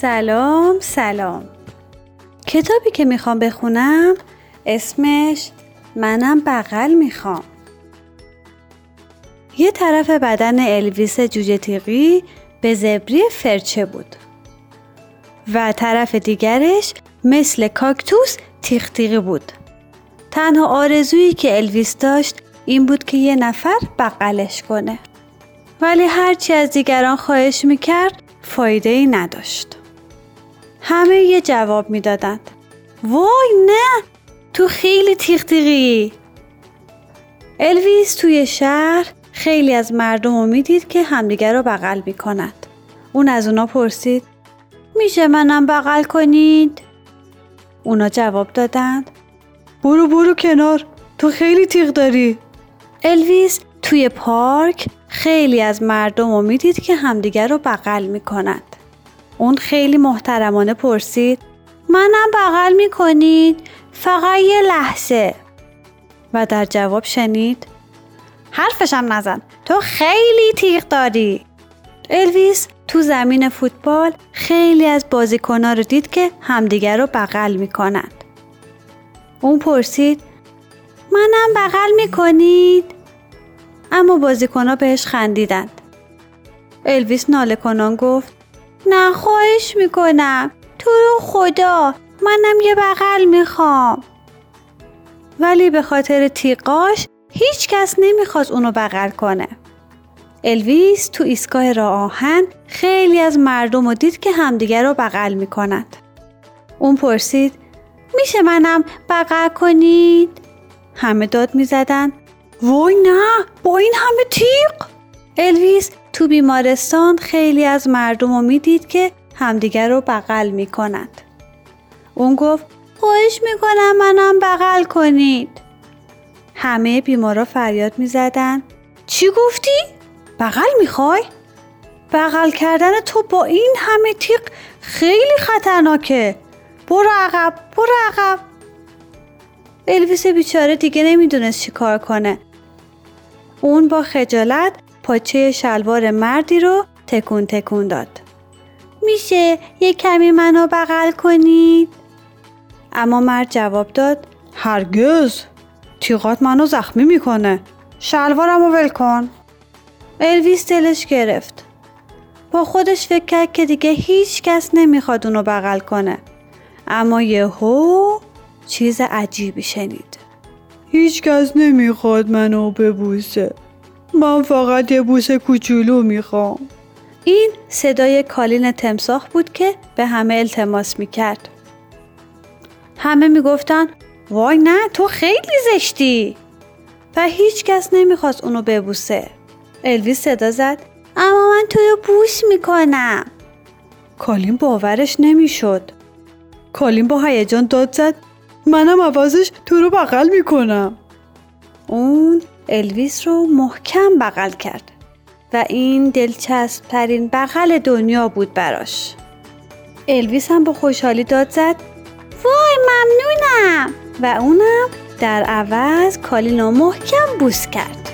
سلام سلام. کتابی که می‌خوام بخونم اسمش منم بغل می‌خوام. یه طرف بدن الویس جوجه تیغی به زبری فرچه بود و طرف دیگرش مثل کاکتوس تیغ بود. تنها آرزویی که الویس داشت این بود که یه نفر بغلش کنه. ولی هرچی از دیگران خواهش می‌کرد فایده ای نداشت. همه یه جواب می‌دادند. وای نه تو خیلی تیغ تیغی الویس توی شهر خیلی از مردم رو می‌دید که همدیگر رو بغل می‌کنند اون از اونا پرسید میشه منم بغل کنید؟ اونا جواب دادند برو برو کنار تو خیلی تیغ داری. الویس توی پارک خیلی از مردم رو می‌دید که همدیگر رو بغل می‌کنند اون خیلی محترمانه پرسید منم بغل می‌کنید فقط یه لحظه. و در جواب شنید حرفشم نزن تو خیلی تیغ داری. الویس تو زمین فوتبال خیلی از بازیکنها رو دید که همدیگر رو بغل می‌کنند اون پرسید منم بغل می‌کنید؟ اما بازیکنها بهش خندیدند. الویس ناله کنان گفت نه خواهش می‌کنم. تو رو خدا منم یه بغل می‌خوام. ولی به خاطر تیقاش هیچ کس نمی‌خواست اونو بغل کنه. الویس تو ایستگاه راه آهن خیلی از مردم رو دید که همدیگر رو بغل می‌کنند اون پرسید میشه منم بغل کنید؟ همه داد می‌زدن. وای نه با این همه تیق الویس تو بیمارستان خیلی از مردم رو می‌دید که همدیگر رو بغل می‌کنند. اون گفت خواهش می‌کنم منم بغل کنید. همه بیمارا فریاد می‌زدن. چی گفتی؟ بغل می‌خوای؟ بغل کردن تو با این همه تیق خیلی خطرناکه. برو عقب برو عقب. الویس بیچاره دیگه نمی‌دونست چی کار کنه. اون با خجالت پاچه شلوار مردی رو تکون تکون داد. میشه یه کمی منو بغل کنید؟ اما مرد جواب داد هرگز. تیغات منو زخمی می‌کنه. شلوارم رو ول کن. الویس دلش گرفت. با خودش فکر کرد که دیگه هیچ کس نمی‌خواد اونو بغل کنه. اما یهو چیز عجیبی شنید. هیچ کس نمی‌خواد منو ببوسه. من فقط یه بوسه کوچولو می‌خوام. این صدای کالین تمساح بود که به همه التماس می‌کرد. همه می‌گفتن وای نه تو خیلی زشتی. و هیچ کس نمی‌خواست اونو ببوسه. الویس صدا زد اما من تو رو بوس می‌کنم. کالین باورش نمی‌شد. کالین با هیجان داد زد منم عوضش تو رو بغل می‌کنم. اون الویس رو محکم بغل کرد و این دلچسب ترین بغل دنیا بود براش. الویس هم با خوشحالی داد زد وای ممنونم. و اونم در عوض کالین رو محکم بوس کرد.